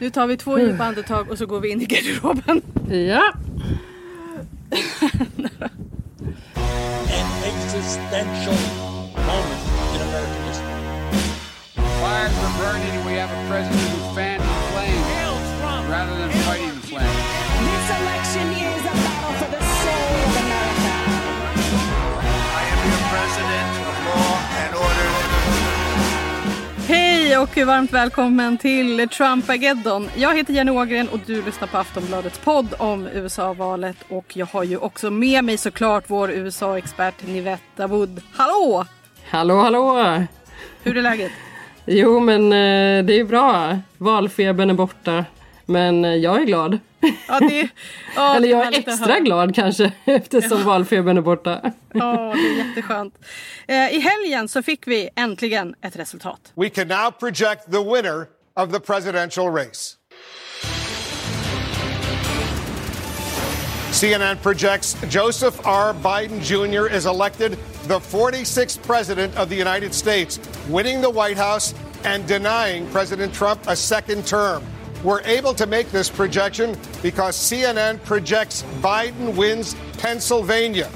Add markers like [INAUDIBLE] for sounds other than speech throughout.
Nu tar vi två djupa andetag och så går vi in i garderoben. Ja. an existential moment in American history. Fires were burning, and we have a president who fanned the flame rather than fighting the flame. This election och varmt välkommen till Trumpageddon. Jag heter Jenny Ågren och du lyssnar på Aftonbladets podd om USA-valet. Och jag har ju också med mig såklart vår USA-expert Nivetta Wood. Hallå! Hallå hallå! Hur är läget? Jo men eh, det är bra. Valfebern är borta. Men eh, jag är glad. Ja, det, ja, [LAUGHS] Eller jag är extra glad kanske [LAUGHS] eftersom valfebern är borta. Ja, det är jätteskönt. Eh, I helgen så fick vi äntligen ett resultat. We can now project the winner of the presidential race. CNN projects Joseph R. Biden Jr. is elected the 46th president of the United States, winning the White House and denying President Trump a second term. We're able to make this projection because CNN projects Biden wins Pennsylvania.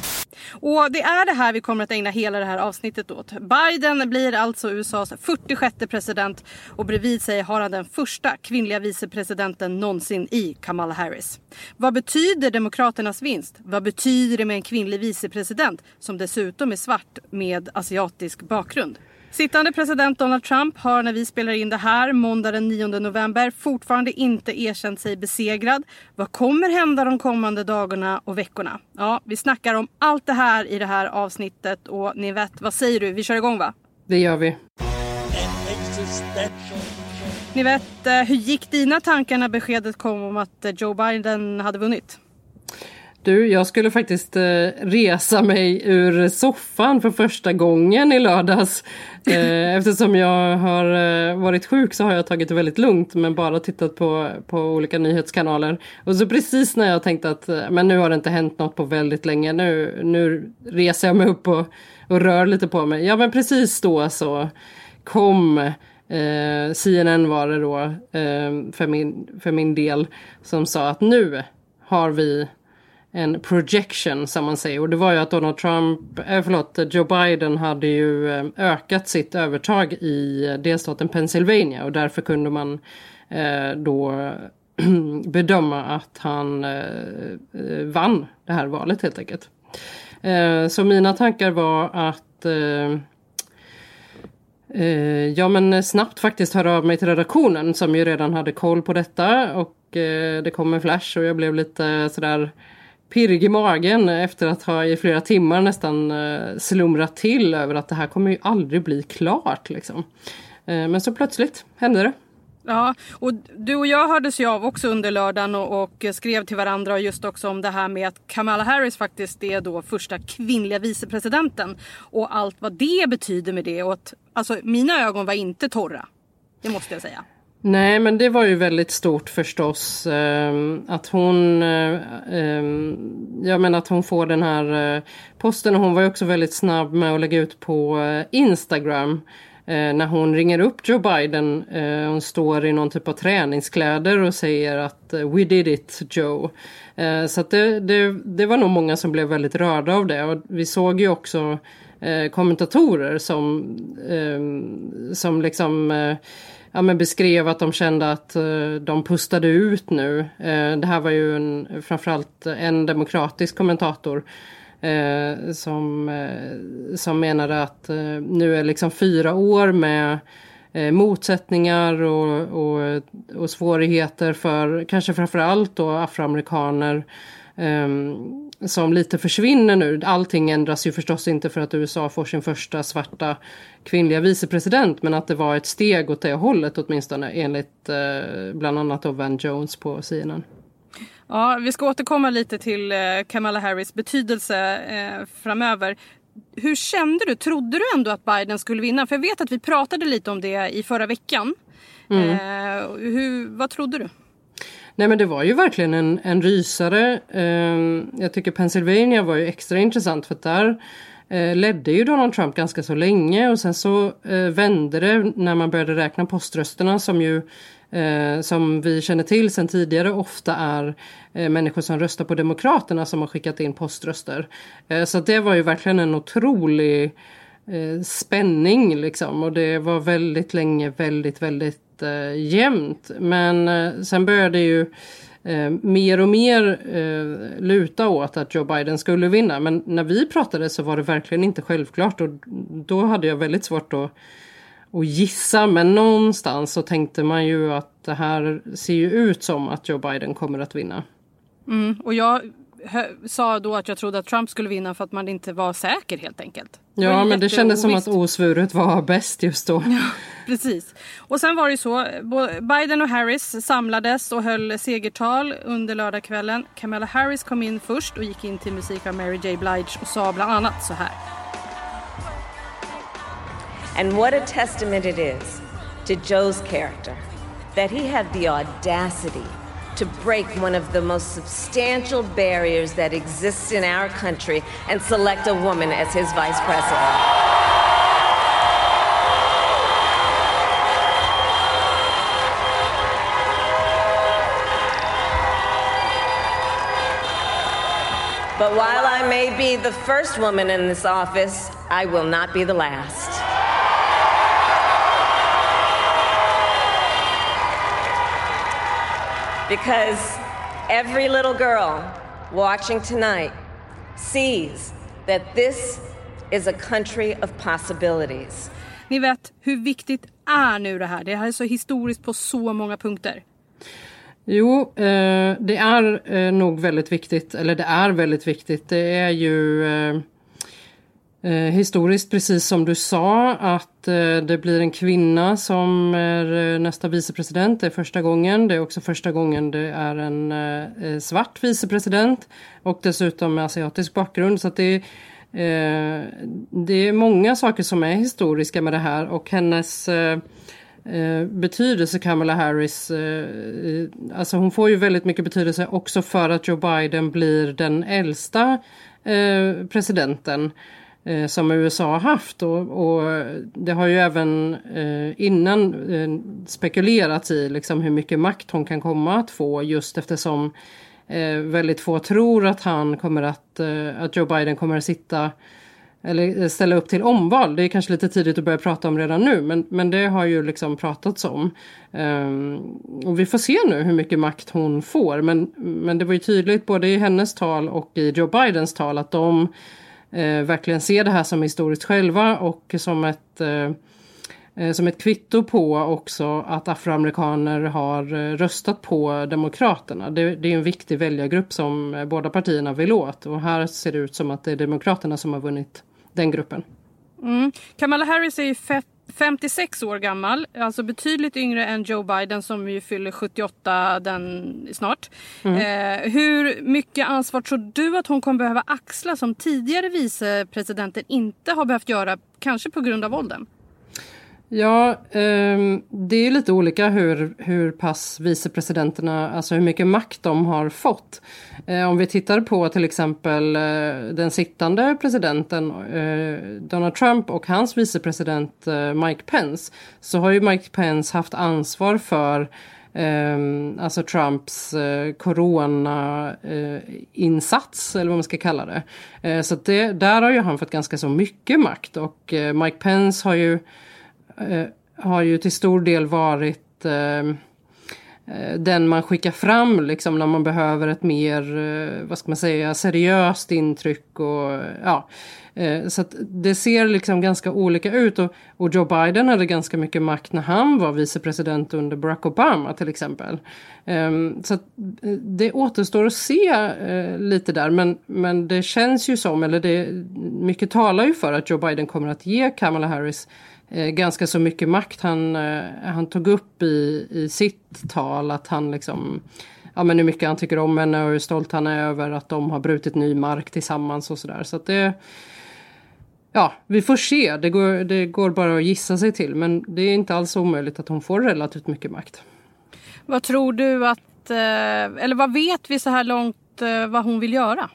Och det är det här vi kommer att ägna hela det här avsnittet åt. Biden blir alltså USAs 46 president och bredvid sig har han den första kvinnliga vicepresidenten någonsin i Kamala Harris. Vad betyder Demokraternas vinst? Vad betyder det med en kvinnlig vicepresident som dessutom är svart med asiatisk bakgrund? Sittande president Donald Trump har när vi spelar in det här måndag den 9 november fortfarande inte erkänt sig besegrad. Vad kommer hända de kommande dagarna och veckorna? Ja, vi snackar om allt det här i det här avsnittet och ni vet, vad säger du? Vi kör igång va? Det gör vi. Ni vet, eh, hur gick dina tankar när beskedet kom om att eh, Joe Biden hade vunnit? Du, jag skulle faktiskt eh, resa mig ur soffan för första gången i lördags. Eh, eftersom jag har eh, varit sjuk så har jag tagit det väldigt lugnt men bara tittat på, på olika nyhetskanaler. Och så precis när jag tänkte att eh, men nu har det inte hänt något på väldigt länge, nu, nu reser jag mig upp och, och rör lite på mig. Ja men precis då så kom eh, CNN var det då eh, för, min, för min del som sa att nu har vi en projection som man säger. Och det var ju att Donald Trump, eh, förlåt, Joe Biden hade ju eh, ökat sitt övertag i eh, delstaten Pennsylvania och därför kunde man eh, då [CLEARS THROAT] bedöma att han eh, eh, vann det här valet helt enkelt. Eh, så mina tankar var att eh, ja men snabbt faktiskt höra av mig till redaktionen som ju redan hade koll på detta och eh, det kom en flash och jag blev lite sådär pirrig i magen efter att ha i flera timmar nästan eh, slumrat till över att det här kommer ju aldrig bli klart liksom. Eh, men så plötsligt hände det. Ja, och du och jag hördes ju av också under lördagen och, och skrev till varandra just också om det här med att Kamala Harris faktiskt är då första kvinnliga vicepresidenten och allt vad det betyder med det och att alltså mina ögon var inte torra. Det måste jag säga. Nej, men det var ju väldigt stort förstås. Eh, att hon, eh, ehm, jag menar att hon får den här eh, posten och hon var ju också väldigt snabb med att lägga ut på eh, Instagram. Eh, när hon ringer upp Joe Biden, eh, hon står i någon typ av träningskläder och säger att eh, we did it Joe. Eh, så att det, det, det var nog många som blev väldigt rörda av det och vi såg ju också eh, kommentatorer som, eh, som liksom eh, ja, men beskrev att de kände att eh, de pustade ut nu. Eh, det här var ju en, framförallt en demokratisk kommentator eh, som, som menade att nu är liksom fyra år med motsättningar och, och, och svårigheter för kanske framförallt då afroamerikaner som lite försvinner nu. Allting ändras ju förstås inte för att USA får sin första svarta kvinnliga vicepresident men att det var ett steg åt det hållet åtminstone enligt eh, bland annat Van Jones på CNN. Ja, vi ska återkomma lite till eh, Kamala Harris betydelse eh, framöver. Hur kände du? Trodde du ändå att Biden skulle vinna? För jag vet att vi pratade lite om det i förra veckan. Eh, hur, vad trodde du? Nej men det var ju verkligen en, en rysare. Eh, jag tycker Pennsylvania var ju extra intressant för att där eh, ledde ju Donald Trump ganska så länge och sen så eh, vände det när man började räkna poströsterna som ju eh, som vi känner till sedan tidigare ofta är eh, människor som röstar på Demokraterna som har skickat in poströster. Eh, så det var ju verkligen en otrolig eh, spänning liksom och det var väldigt länge väldigt väldigt eh, jämnt. Men eh, sen började ju eh, mer och mer eh, luta åt att Joe Biden skulle vinna. Men när vi pratade så var det verkligen inte självklart och då hade jag väldigt svårt att, att gissa. Men någonstans så tänkte man ju att det här ser ju ut som att Joe Biden kommer att vinna. Mm, och jag sa då att jag trodde att Trump skulle vinna för att man inte var säker helt enkelt. Ja, men det kändes som att osvuret var bäst just då. Precis. Och sen var det ju så, Biden och Harris samlades och höll segertal under lördagskvällen. Kamala Harris kom in först och gick in till musik av Mary J Blige och sa bland annat så här. And what a testament it is to Joe's character that he had the audacity to break one of the most substantial barriers that exists in our country and select a woman as his vice president. But while I may be the first woman in this office, I will not be the last. Because every little girl watching tonight sees that this is a country of possibilities. Ni vet, hur viktigt är nu det här? Det här är så historiskt på så många punkter. Jo, eh, det är eh, nog väldigt viktigt, eller det är väldigt viktigt. Det är ju eh, historiskt, precis som du sa, att eh, det blir en kvinna som är eh, nästa vicepresident. Det är första gången. Det är också första gången det är en eh, eh svart vicepresident och dessutom med asiatisk bakgrund. Så att det är Eh, det är många saker som är historiska med det här och hennes eh, eh, betydelse Kamala Harris, eh, alltså hon får ju väldigt mycket betydelse också för att Joe Biden blir den äldsta eh, presidenten eh, som USA har haft och, och det har ju även eh, innan eh, spekulerats i liksom hur mycket makt hon kan komma att få just eftersom eh, väldigt få tror att han kommer att, eh, att Joe Biden kommer att sitta eller eh, ställa upp till omval. Det är kanske lite tidigt att börja prata om redan nu men, men det har ju liksom pratats om. Um, och vi får se nu hur mycket makt hon får men, men det var ju tydligt både i hennes tal och i Joe Bidens tal att de eh, verkligen ser det här som historiskt själva och som ett eh, eh som ett kvitto på också att afroamerikaner har eh, röstat på Demokraterna. Det, det är en viktig väljargrupp som eh, båda partierna vill åt och här ser det ut som att det är Demokraterna som har vunnit den gruppen. Mm. Kamala Harris är ju fett 56 år gammal, alltså betydligt yngre än Joe Biden som ju fyller 78 den snart. Eh, hur mycket ansvar tror du att hon kommer behöva axla som tidigare vicepresidenter inte har behövt göra, kanske på grund av åldern? Ja, ehm, det är lite olika hur, hur pass vicepresidenterna, alltså hur mycket makt de har fått. Eh, om vi tittar på till exempel eh, den sittande presidenten eh, Donald Trump och hans vicepresident eh, Mike Pence så har ju Mike Pence haft ansvar för ehm, alltså Trumps eh, coronainsats corona-insats, eller vad man ska kalla det. Så det, där har ju han fått ganska så mycket makt och Mike Pence har ju Eh, har ju till stor del varit eh, eh, den man skickar fram liksom när man behöver ett mer, eh, vad ska man säga, seriöst intryck och ja. Eh, så att det ser liksom ganska olika ut och, och Joe Biden hade ganska mycket makt när han var vicepresident under Barack Obama till exempel. Ehm, så att eh, det återstår att se eh, lite där men, men det känns ju som, eller det, mycket talar ju för att Joe Biden kommer att ge Kamala Harris ganska så mycket makt. Han, han tog upp i, i sitt tal att han liksom Ja men hur mycket han tycker om henne och hur stolt han är över att de har brutit ny mark tillsammans och sådär. Så att det... Ja, vi får se. Det går, det går bara att gissa sig till. Men det är inte alls omöjligt att hon får relativt mycket makt. Vad tror du att, eh, eller vad vet vi så här långt eh, vad hon vill göra?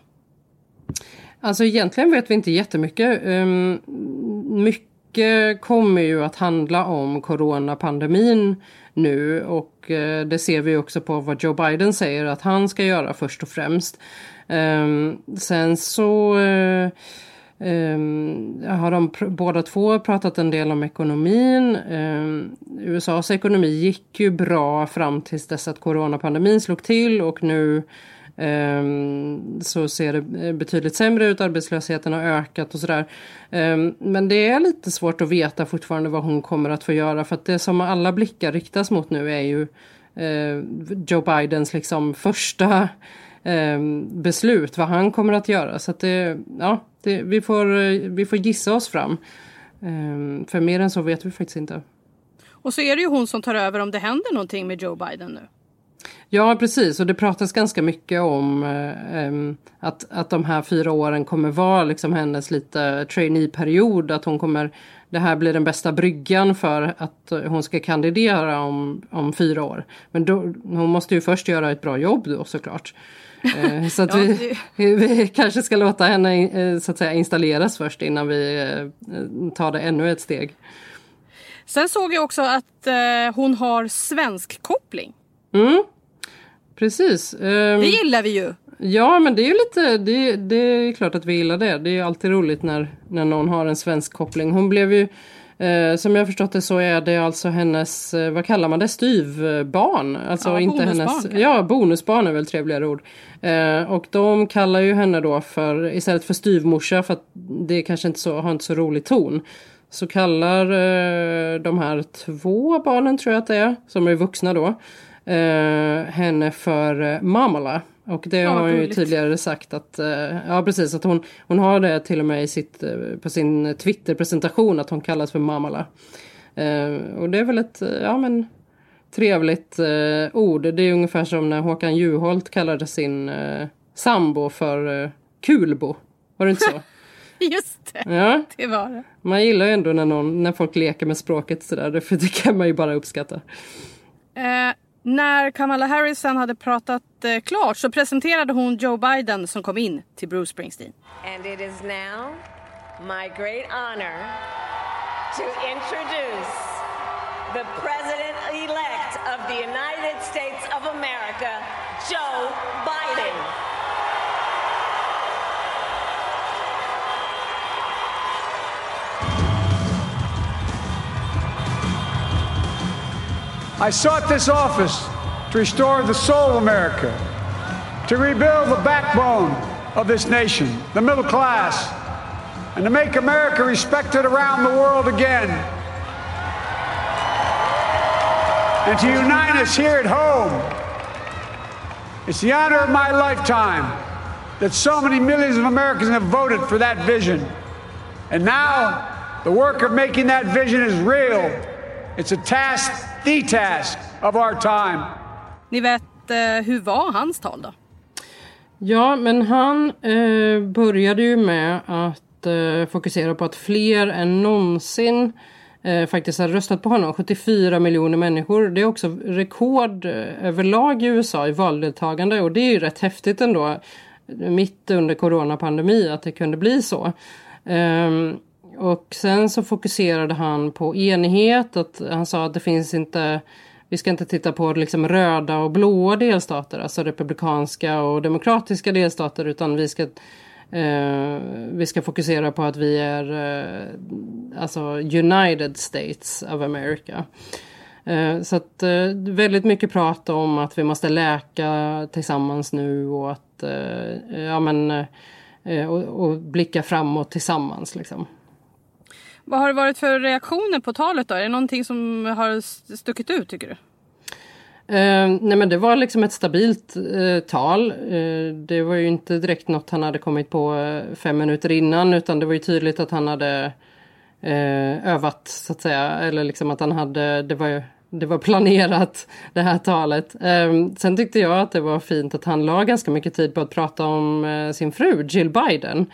Alltså egentligen vet vi inte jättemycket. Um, mycket kommer ju att handla om coronapandemin nu och uh, det ser vi också på vad Joe Biden säger att han ska göra först och främst. Um, sen så Um, har de pr båda två pratat en del om ekonomin. Ehm, um, USAs ekonomi gick ju bra fram tills dess att coronapandemin slog till och nu um, så ser det eh, betydligt sämre ut. Arbetslösheten har ökat och sådär. men det är lite svårt att veta fortfarande vad hon kommer att få göra för att det som alla blickar riktas mot nu är ju uh, Joe Bidens liksom första beslut, vad han kommer att göra. Så att det, ja, det, vi, får, vi får gissa oss fram. Um, för mer än så vet vi faktiskt inte. Och så är det ju hon som tar över om det händer någonting med Joe Biden nu. Ja precis och det pratas ganska mycket om um, att, att de här fyra åren kommer vara liksom hennes lite trainee-period. Att hon kommer, det här blir den bästa bryggan för att hon ska kandidera om, om fyra år. Men då, hon måste ju först göra ett bra jobb då såklart. Eh, så att vi, [LAUGHS] vi kanske ska låta henne eh, så att säga installeras först innan vi eh, tar det ännu ett steg. Sen såg jag också att hon har svensk koppling. Mm, precis. Ehm, det gillar vi ju. Ja men det är ju lite, det, det är klart att vi gillar det. Det är ju alltid roligt när, när någon har en svensk koppling. Hon blev ju Eh, som jag förstått det så är det alltså hennes, eh, vad kallar man det, styvbarn? Alltså ja, inte hennes, ja bonusbarn är väl trevligare ord. Eh, och de kallar ju henne då för, istället för styvmorsa för att det kanske inte så, har inte så rolig ton. Så kallar eh, de här två barnen tror jag att det är, som är vuxna då, eh, henne för eh, Mamala. Och det ja, har ju tidigare sagt att, eh, ja precis, att hon, hon har det till och med i sitt, eh, på sin Twitter-presentation att hon kallas för Mamala. Eh, och det är väl ett, ja men trevligt eh, ord. Det är ungefär som när Håkan Juholt kallade sin eh, sambo för eh, Kulbo. Var det inte så? [LAUGHS] Just det, ja. det var det. Man gillar ju ändå när, någon, när folk leker med språket sådär, för det [LAUGHS] kan man ju bara uppskatta. När Kamala Harris sen hade pratat eh, klart så presenterade hon Joe Biden som kom in till Bruce Springsteen. And it is now my great honor to introduce the president-elect of the United States of America, Joe Biden. I sought this office to restore the soul of America, to rebuild the backbone of this nation, the middle class, and to make America respected around the world again. And to unite us here at home. It's the honor of my lifetime that so many millions of Americans have voted for that vision. And now, the work of making that vision is real. It's a task, the task of our time. Ni vet, eh, hur var hans tal då? Ja, men han eh, började ju med att eh, fokusera på att fler än någonsin eh, faktiskt har röstat på honom. 74 miljoner människor. Det är också rekord eh, överlag i USA i valdeltagande och det är ju rätt häftigt ändå mitt under coronapandemi att det kunde bli så. Um, och sen så fokuserade han på enighet. Att han sa att det finns inte vi ska inte titta på liksom röda och blåa delstater, alltså republikanska och demokratiska delstater, utan vi ska, eh, vi ska fokusera på att vi är eh, alltså United States of America. Eh, så att eh, väldigt mycket prat om att vi måste läka tillsammans nu och att eh, ja men eh, och, och blicka framåt tillsammans liksom. Vad har det varit för reaktioner på talet då? Är det någonting som har stuckit ut tycker du? Eh, nej men det var liksom ett stabilt eh, tal. Eh, det var ju inte direkt något han hade kommit på eh, fem minuter innan utan det var ju tydligt att han hade eh, övat så att säga. Eller liksom att han hade, det var, det var [LAUGHS] planerat det här talet. Eh, sen tyckte jag att det var fint att han la ganska mycket tid på att prata om eh, sin fru Jill Biden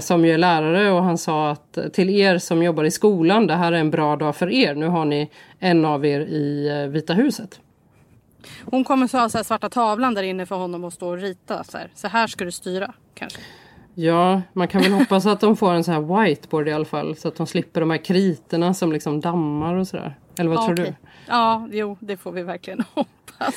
som ju är lärare och han sa att till er som jobbar i skolan, det här är en bra dag för er. Nu har ni en av er i eh, Vita huset. Hon kommer så ha så svarta tavlan där inne för honom att stå och rita. Så här, så här ska du styra kanske. Ja, man kan väl hoppas att de får en sån här whiteboard i alla fall. Så att de slipper de här kriterna som liksom dammar och sådär. Eller vad Ja, tror okej. Ja, jo, det får vi verkligen [LAUGHS] hoppas.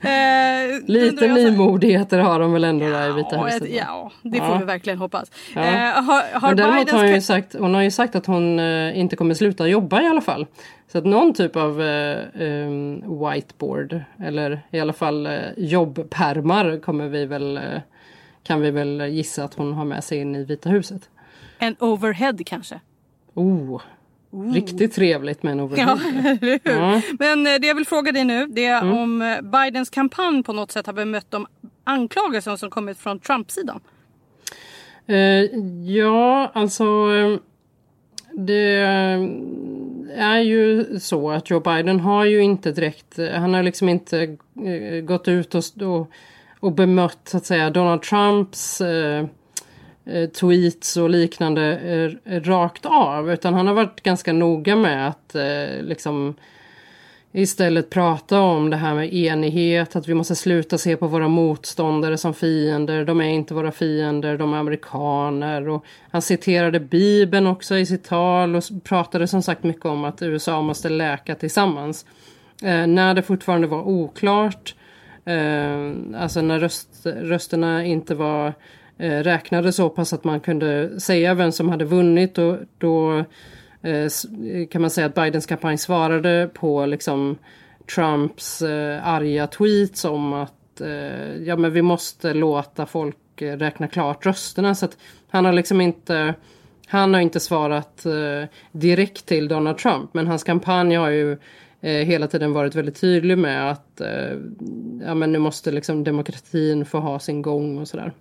eh, du? Lite nymodigheter har de väl ändå där i Vita Ja, huset? ja, det får Ja. vi verkligen hoppas. Ja. Eh, har har Men däremot har hon, ju sagt, hon har ju sagt att hon eh, inte kommer sluta jobba i alla fall. Så att någon typ av eh, em, whiteboard eller i alla fall eh, jobbpärmar kommer vi väl, eh, kan vi väl gissa att hon har med sig in i Vita huset. en overhead kanske? Oh, Riktigt trevligt med en overhead. Ja? [LAUGHS] Ja. Men eh, det jag vill fråga dig nu det är Mm. om eh, Bidens kampanj på något sätt har bemött de anklagelser som kommit från Trump-sidan. Eh, ja, alltså eh, det är ju så att Joe Biden har ju inte direkt, han har liksom inte gått ut och, och, och bemött så att säga Donald Trumps eh, Eh, tweets och liknande eh, rakt av utan han har varit ganska noga med att eh, liksom istället prata om det här med enighet, att vi måste sluta se på våra motståndare som fiender. De är inte våra fiender, de är amerikaner. Och han citerade Bibeln också i sitt tal och pratade som sagt mycket om att USA måste läka tillsammans. Eh, när det fortfarande var oklart, eh, alltså när röst, rösterna inte var eh, Eh, räknade så pass att man kunde säga vem som hade vunnit och då eh, kan man säga att Bidens kampanj svarade på liksom Trumps eh, arga tweets om att ja, men vi måste låta folk räkna klart rösterna. Så att han har liksom inte han har inte svarat direkt till Donald Trump men hans kampanj har ju hela tiden varit väldigt tydlig med att ja, men nu måste liksom demokratin få ha sin gång och sådär.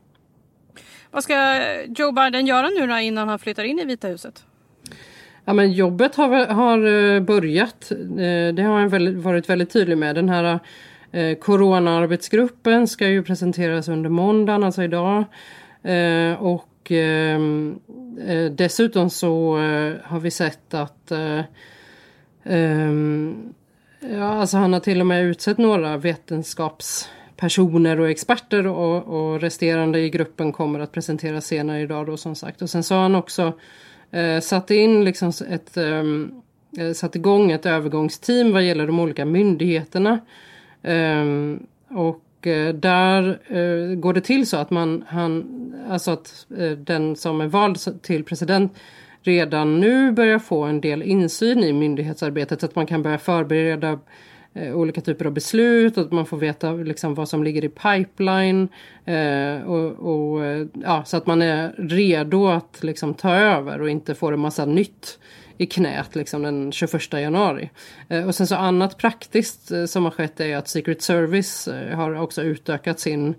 Vad ska Joe Biden göra nu då innan han flyttar in i Vita huset? Ja, men jobbet har, har eh, börjat. Eh, det har han väldigt, varit väldigt tydlig med. Den här eh, coronaarbetsgruppen ska ju presenteras under måndagen, alltså idag. Och ehm, dessutom så har vi sett att ehm, Ja, alltså han har till och med utsett några vetenskaps personer och experter och, och resterande i gruppen kommer att presenteras senare idag då som sagt. Och sen sa han också eh, satte in liksom ett ehm, eh, satt igång ett övergångsteam vad gäller de olika myndigheterna. Eh, och eh, där eh, går det till så att man, han, alltså att eh, den som är vald till president redan nu börjar få en del insyn i myndighetsarbetet så att man kan börja förbereda eh, olika typer av beslut att man får veta liksom, vad som ligger i pipeline eh, och, och, eh, ja, så att man är redo att liksom, ta över och inte får en massa nytt i knät liksom, den 21 januari. Eh, och sen så annat praktiskt eh, som har skett är att Secret Service eh, har också utökat sin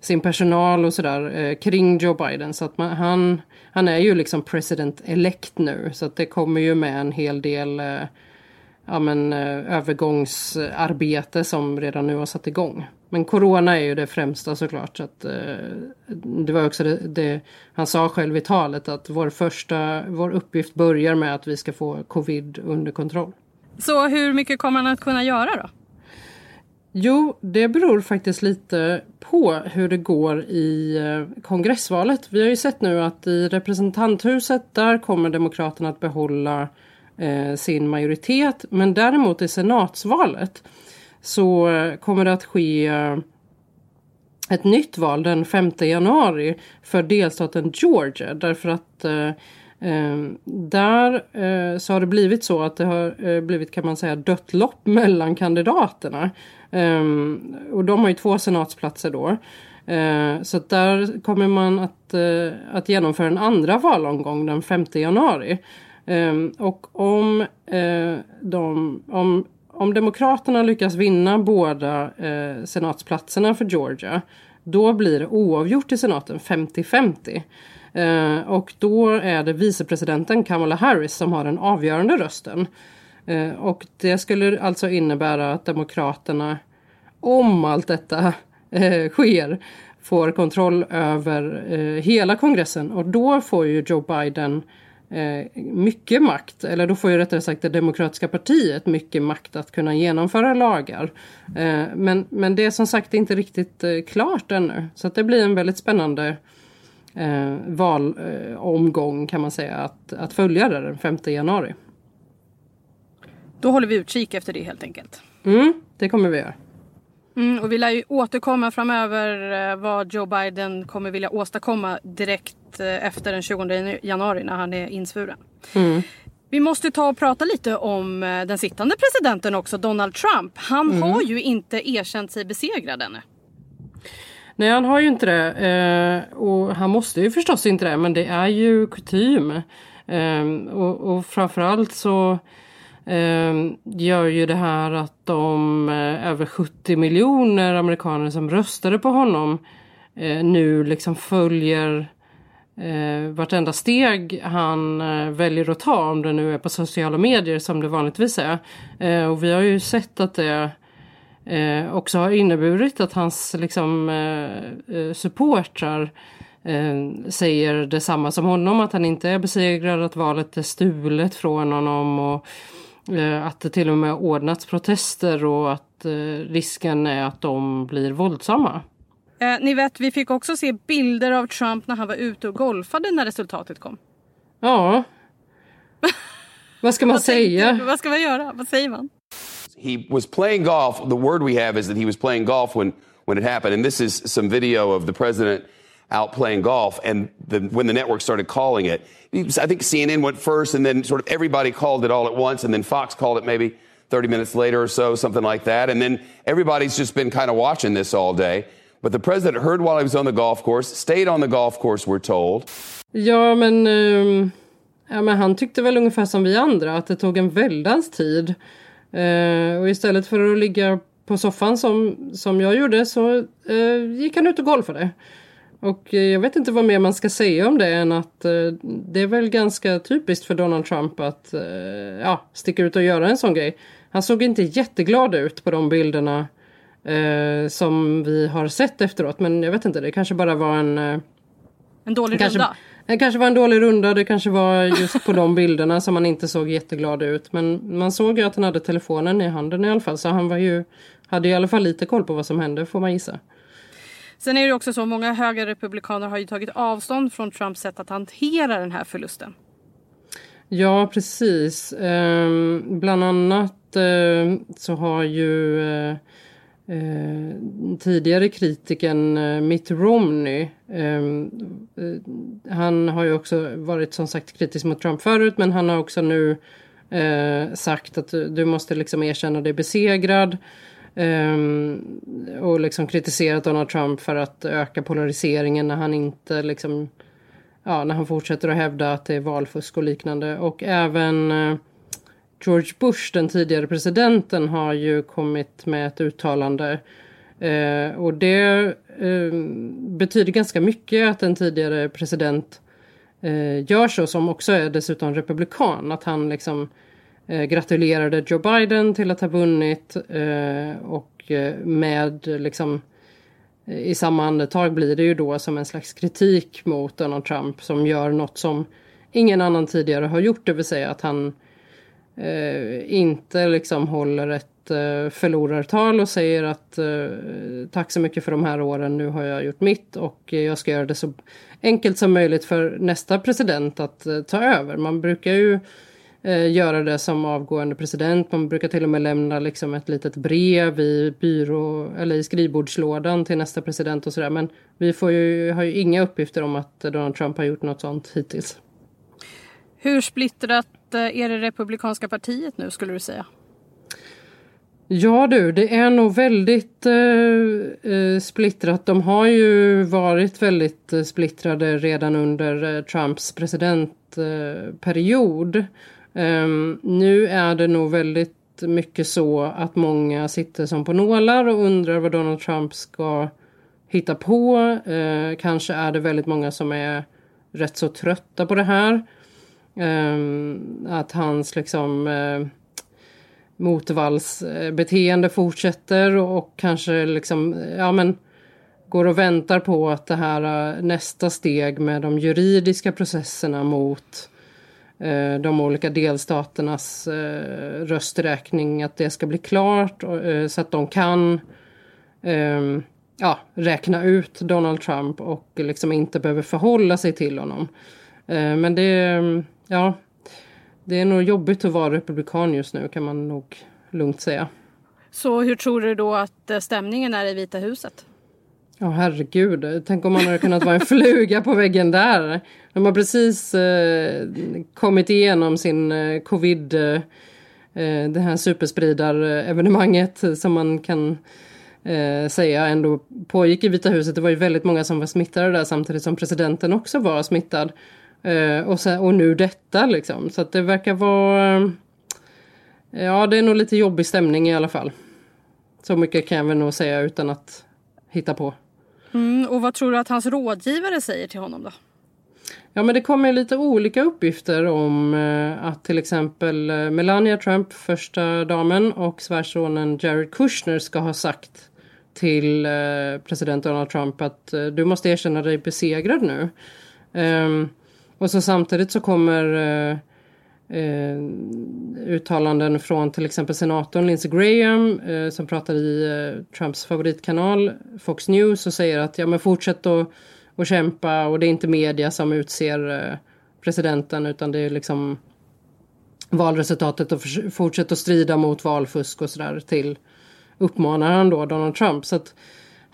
sin personal och sådär eh, kring Joe Biden. Så att man, han, han är ju liksom president elect nu. Så att det kommer ju med en hel del eh, ja, men, eh, övergångsarbete som redan nu har satt igång. Men corona är ju det främsta såklart. Så att, eh, det var också det, det han sa själv i talet att vår första, vår uppgift börjar med att vi ska få covid under kontroll. Så hur mycket kommer han att kunna göra då? Jo, det beror faktiskt lite på hur det går i eh, kongressvalet. Vi har ju sett nu att i representanthuset där kommer Demokraterna att behålla eh, sin majoritet. Men däremot i senatsvalet så kommer det att ske eh, ett nytt val den 5 januari för delstaten Georgia. Därför att eh, eh, där eh, så har det blivit så att det har eh, blivit kan man säga dött lopp [LAUGHS] mellan kandidaterna. Eh, och de har ju två senatsplatser då. Eh, så att där kommer man att, eh, att genomföra en andra valomgång den 5 januari. Ehm, och om, eh, de, om, om Demokraterna lyckas vinna båda eh, senatsplatserna för Georgia då blir det oavgjort i senaten 50-50. Eh, och då är det vicepresidenten Kamala Harris som har den avgörande rösten. Eh, och det skulle alltså innebära att Demokraterna, om allt detta eh, sker, får kontroll över eh, hela kongressen och då får ju Joe Biden eh, mycket makt, eller då får ju rättare sagt det demokratiska partiet mycket makt att kunna genomföra lagar. Eh, men, men det är som sagt inte riktigt eh, klart ännu. Så att det blir en väldigt spännande eh, valomgång kan man säga att, att följa det den 5 januari. Då håller vi utkik efter det helt enkelt. Mm, det kommer vi göra. Mm, och vi lär ju återkomma framöver eh, vad Joe Biden kommer vilja åstadkomma direkt eh, efter den 20 januari när han är insvuren. Mm. Vi måste ta och prata lite om eh, den sittande presidenten också, Donald Trump. Han Mm. har ju inte erkänt sig besegrad ännu. Nej, han har ju inte det. Eh, och han måste ju förstås inte det, men det är ju kutym. Och, och framförallt så gör ju det här att de över 70 miljoner amerikaner som röstade på honom nu liksom följer eh, vartenda steg han eh, väljer att ta, om det nu är på sociala medier som det vanligtvis är. Eh, och vi har ju sett att det eh, också har inneburit att hans liksom, eh, eh supportrar eh, säger detsamma som honom, att han inte är besegrad, att valet är stulet från honom och eh, att det till och med ordnats protester och att eh, risken är att de blir våldsamma. Eh, ni vet, vi fick också se bilder av Trump när han var ute och golfade när resultatet kom. Ja. [LAUGHS] Vad ska man Vad tänkte säga? du? Vad ska man göra? Vad säger man? he was playing golf. The word we have is that he was playing golf when, when it happened. And this is some video of the president out playing golf. And the, when the network started calling it, it was- I think CNN went first, and then sort of everybody called it all at once. And then Fox called it maybe 30 minutes later or so, something like that. And then everybody's just been kind of watching this all day. But the president heard while he was on the golf course, stayed on the golf course, we're told. Ja, men, um, ja, men han tyckte väl ungefär som vi andra att det tog en väldans tid. Uh, och istället för att ligga på soffan som, som jag gjorde så uh, gick han ut och golfade. Och eh, jag vet inte vad mer man ska säga om det än att eh, det är väl ganska typiskt för Donald Trump att eh, ja, sticka ut och göra en sån grej. Han såg inte jätteglad ut på de bilderna eh, som vi har sett efteråt. Men jag vet inte, det kanske bara var en eh, En dålig kanske, runda? Det kanske var en dålig runda, det kanske var just på de [LAUGHS] bilderna som han inte såg jätteglad ut. Men man såg ju att han hade telefonen i handen i alla fall. Så han var ju, hade i alla fall lite koll på vad som hände får man gissa. Sen är det också så, många höga republikaner har ju tagit avstånd från Trumps sätt att hantera den här förlusten. Ja, precis. Ehm, bland annat eh, så har ju eh, eh, tidigare kritiken eh, Mitt Romney ehm, eh, han har ju också varit som sagt kritisk mot Trump förut men han har också nu eh, sagt att du, du måste liksom erkänna dig besegrad. Ehm, och liksom kritiserat Donald Trump för att öka polariseringen när han inte liksom ja, när han fortsätter att hävda att det är valfusk och liknande. Och även eh, George Bush, den tidigare presidenten, har ju kommit med ett uttalande. Eh, och det eh, betyder ganska mycket att en tidigare president eh, gör så, som också är dessutom republikan. Att han liksom eh, gratulerade Joe Biden till att ha vunnit eh, och eh, med liksom eh, i samma andetag blir det ju då som en slags kritik mot Donald Trump som gör något som ingen annan tidigare har gjort, det vill säga att han eh, inte liksom håller ett eh, förlorartal och säger att eh, tack så mycket för de här åren, nu har jag gjort mitt och jag ska göra det så enkelt som möjligt för nästa president att eh, ta över. Man brukar ju eh, göra det som avgående president. Man brukar till och med lämna liksom ett litet brev i byrå eller i skrivbordslådan till nästa president och sådär. Men vi får ju, har ju inga uppgifter om att Donald Trump har gjort något sånt hittills. Hur splittrat Eh, är det republikanska partiet nu skulle du säga? Ja du, det är nog väldigt eh, eh splittrat. De har ju varit väldigt eh, splittrade redan under Trumps presidentperiod. Eh, nu är det nog väldigt mycket så att många sitter som på nålar och undrar vad Donald Trump ska hitta på. Eh, kanske är det väldigt många som är rätt så trötta på det här. Ehm, att hans liksom eh, motvallsbeteende fortsätter och kanske liksom, ja men går och väntar på att det här eh, nästa steg med de juridiska processerna mot eh, de olika delstaternas eh, rösträkning, att det ska bli klart och, eh, så att de kan ehm, ja, räkna ut Donald Trump och liksom inte behöver förhålla sig till honom. Eh, men det, ehm, ja, det är nog jobbigt att vara republikan just nu kan man nog lugnt säga. Så hur tror du då att eh, stämningen är i Vita huset? Ja herregud, tänk om man hade kunnat vara en [LAUGHS] fluga på väggen där. De har precis eh, kommit igenom sin eh, covid, eh, det här superspridarevenemanget som man kan eh, säga ändå pågick i Vita huset. Det var ju väldigt många som var smittade där samtidigt som presidenten också var smittad. Eh, och, sen, och nu detta liksom. Så att det verkar vara... Eh, ja, det är nog lite jobbig stämning i alla fall. Så mycket kan jag väl nog säga utan att hitta på. Mm, och vad tror du att hans rådgivare säger till honom då? Ja men det kommer lite olika uppgifter om eh, att till exempel eh, Melania Trump, första damen och svärsonen Jared Kushner ska ha sagt till president Donald Trump att du måste erkänna dig besegrad nu. Ehm, och så samtidigt så kommer eh, eh, uttalanden från till exempel senatorn Lindsey Graham eh, som pratar i eh, Trumps favoritkanal Fox News och säger att ja men fortsätt att att kämpa och det är inte media som utser eh, presidenten utan det är liksom valresultatet och fortsätt att strida mot valfusk och sådär till uppmanar han då Donald Trump. Så att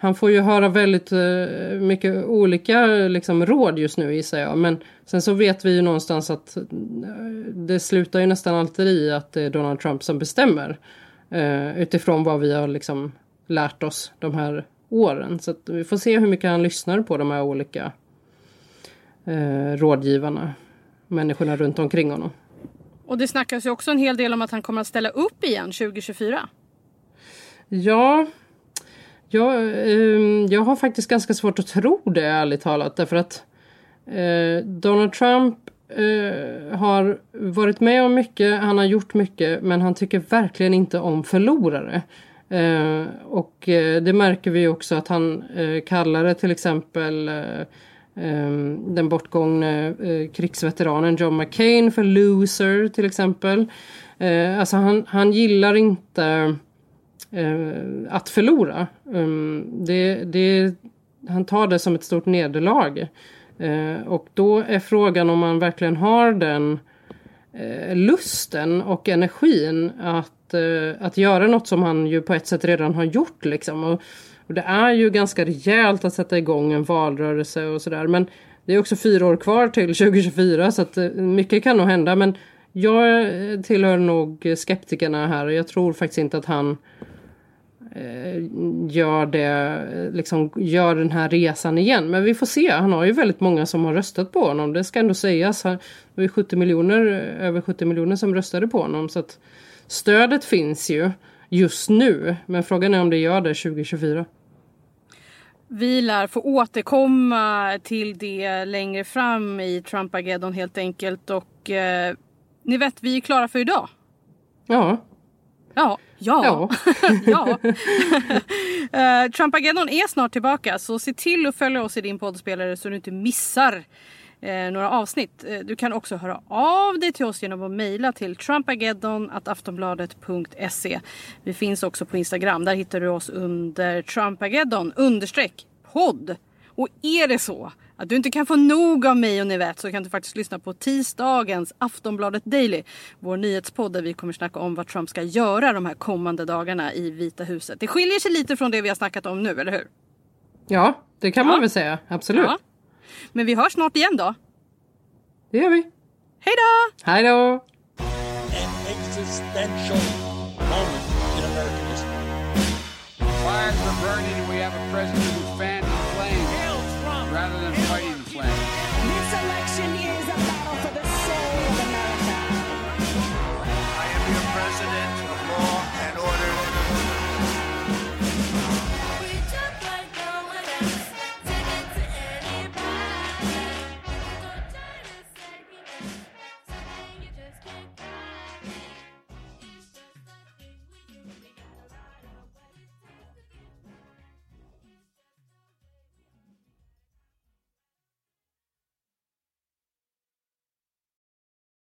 han får ju höra väldigt eh, mycket olika liksom, råd just nu gissar jag. Men sen så vet vi ju någonstans att eh, det slutar ju nästan alltid i att det är Donald Trump som bestämmer. Eh, utifrån vad vi har liksom lärt oss de här åren. Så vi får se hur mycket han lyssnar på de här olika rådgivarna. Människorna runt omkring honom. Och det snackas ju också en hel del om att han kommer att ställa upp igen 2024. Ja, jag, eh, jag har faktiskt ganska svårt att tro det ärligt talat. Därför att eh, Donald Trump eh, har varit med om mycket, han har gjort mycket men han tycker verkligen inte om förlorare. Eh, och eh, det märker vi också att han eh, kallade till exempel eh, ehm, den bortgångne eh, krigsveteranen John McCain för loser till exempel. Eh, alltså han, han gillar inte Eh, att förlora. Um, det, det, han tar det som ett stort nederlag. Eh, och då är frågan om man verkligen har den eh, lusten och energin att, eh, att göra något som han ju på ett sätt redan har gjort. Liksom. Och, och det är ju ganska rejält att sätta igång en valrörelse och sådär. Men det är också fyra år kvar till [LAUGHS] 2024 så att eh, mycket kan nog hända. Men jag eh, tillhör nog skeptikerna här och jag tror faktiskt inte att han gör det, liksom gör den här resan igen. Men vi får se. Han har ju väldigt många som har röstat på honom. Det ska ändå sägas. Han- Det var ju 70 miljoner, över 70 miljoner som röstade på honom. Så att stödet finns ju just nu. Men frågan är om det gör det 2024. Vi lär få återkomma till det längre fram i Trumpageddon helt enkelt. Och eh, ni vet, vi är klara för idag. Ja. Ja. Ja. Ja. [LAUGHS] uh, [LAUGHS] är snart tillbaka så se till att följa oss i din poddspelare så du inte missar eh, några avsnitt. Eh, du kan också höra av dig till oss genom att mejla till trumpageddon.aftonbladet.se. Vi finns också på Instagram. Där hittar du oss under trumpageddon understreck podd. Och är det så att du inte kan få nog av mig och Nivette så kan du faktiskt lyssna på tisdagens Aftonbladet Daily. Vår nyhetspodd där vi kommer snacka om vad Trump ska göra de här kommande dagarna i Vita huset. Det skiljer sig lite från det vi har snackat om nu, eller hur? Ja, det kan Ja. man väl säga. Absolut. Ja. Men vi hörs snart igen då. Det gör vi. Hej då! Hej då! Fires are burning, we have a president